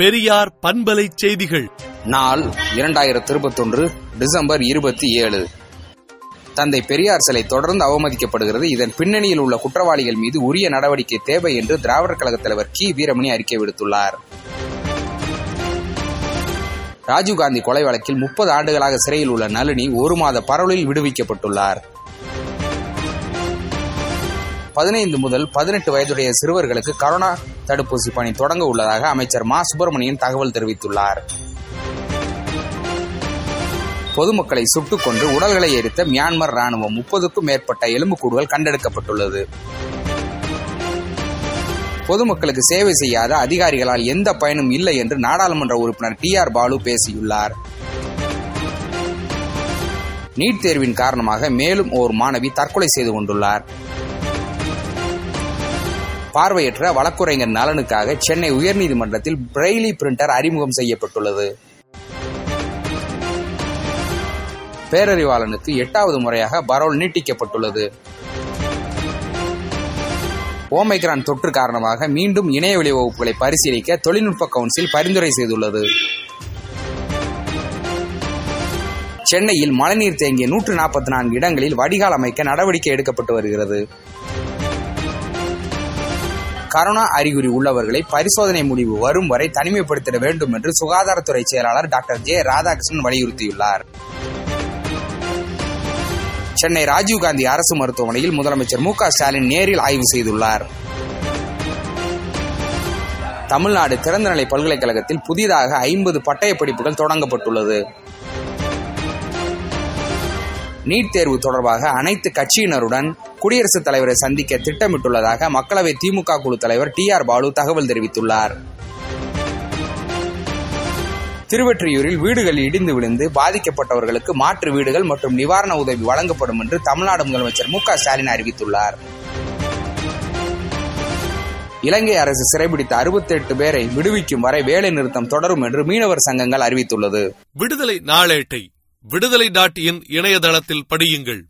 பெரியார் பண்பலை செய்திகள். நாள் இரண்டாயிரத்தி இருபத்தொன்று டிசம்பர் இருபத்தி ஏழு. தந்தை பெரியார் சிலை தொடர்ந்து அவமதிக்கப்படுகிறது. இதன் பின்னணியில் உள்ள குற்றவாளிகள் மீது உரிய நடவடிக்கை தேவை என்று திராவிடர் கழக தலைவர் கி. வீரமணி அறிக்கை விடுத்துள்ளார். ராஜீவ்காந்தி கொலை வழக்கில் முப்பது ஆண்டுகளாக சிறையில் உள்ள நளினி ஒரு மாத பரவலில் விடுவிக்கப்பட்டுள்ளார். பதினைந்து முதல் பதினெட்டு வயதுடைய சிறுவர்களுக்கு கரோனா தடுப்பூசி பணி தொடங்க உள்ளதாக அமைச்சர் மா. சுப்பிரமணியன் தகவல் தெரிவித்துள்ளார். பொதுமக்களை சுட்டுக் கொண்டு உடல்களை எரித்த மியான்மர் ராணுவம் முப்பதுக்கும் மேற்பட்ட எலும்புக்கூடுகள் கண்டெடுக்கப்பட்டுள்ளது. பொதுமக்களுக்கு சேவை செய்யாத அதிகாரிகளால் எந்த பயனும் இல்லை என்று நாடாளுமன்ற உறுப்பினர் டி. ஆர். பாலு பேசியுள்ளார். நீட் தேர்வின் காரணமாக மேலும் ஓர் மாணவி தற்கொலை செய்து கொண்டுள்ளார். பார்வையற்ற வழக்குரைஞர் நலனுக்காக சென்னை உயர்நீதிமன்றத்தில் பிரெய்லி பிரிண்டர் அறிமுகம் செய்யப்பட்டுள்ளது. பேரறிவாளனுக்கு எட்டாவது முறையாக பரோல் நீட்டிக்கப்பட்டுள்ளது. ஓமைக்ரான் தொற்று காரணமாக மீண்டும் இணையவெளி வகுப்புகளை பரிசீலிக்க தொழில்நுட்ப கவுன்சில் பரிந்துரை செய்துள்ளது. சென்னையில் மழைநீர் தேங்கிய நூற்று நாற்பத்தி நான்கு இடங்களில் வடிகால் அமைக்க நடவடிக்கை எடுக்கப்பட்டு வருகிறது. கரோனா அறிகுறி உள்ளவர்களை பரிசோதனை முடிவு வரும் வரை தனிமைப்படுத்திட வேண்டும் என்று சுகாதாரத்துறை செயலாளர் டாக்டர் ஜே ராதாகிருஷ்ணன் வலியுறுத்தியுள்ளார். சென்னை ராஜீவ்காந்தி அரசு மருத்துவமனையில் முதலமைச்சர் மு ஸ்டாலின் நேரில் ஆய்வு செய்துள்ளார். தமிழ்நாடு திறந்தநிலை பல்கலைக்கழகத்தில் புதிதாக ஐம்பது பட்டய படிப்புகள் தொடங்கப்பட்டுள்ளது. நீட் தேர்வு தொடர்பாக அனைத்து கட்சியினருடன் குடியரசுத் தலைவரை சந்திக்க திட்டமிட்டுள்ளதாக மக்களவை திமுக குழு தலைவர் டி ஆர் பாலு தகவல் தெரிவித்துள்ளார். திருவெற்றியூரில் வீடுகள் இடிந்து விழுந்து பாதிக்கப்பட்டவர்களுக்கு மாற்று வீடுகள் மற்றும் நிவாரண உதவி வழங்கப்படும் என்று தமிழ்நாடு முதலமைச்சர் மு ஸ்டாலின் அறிவித்துள்ளார். இலங்கை அரசு சிறைபிடித்த அறுபத்தி எட்டு பேரை விடுவிக்கும் வரை வேலை நிறுத்தம் தொடரும் என்று மீனவர் சங்கங்கள் அறிவித்துள்ளது. விடுதலை நாளேட்டை விடுதலை டாட் இன் இணையதளத்தில் படியுங்கள்.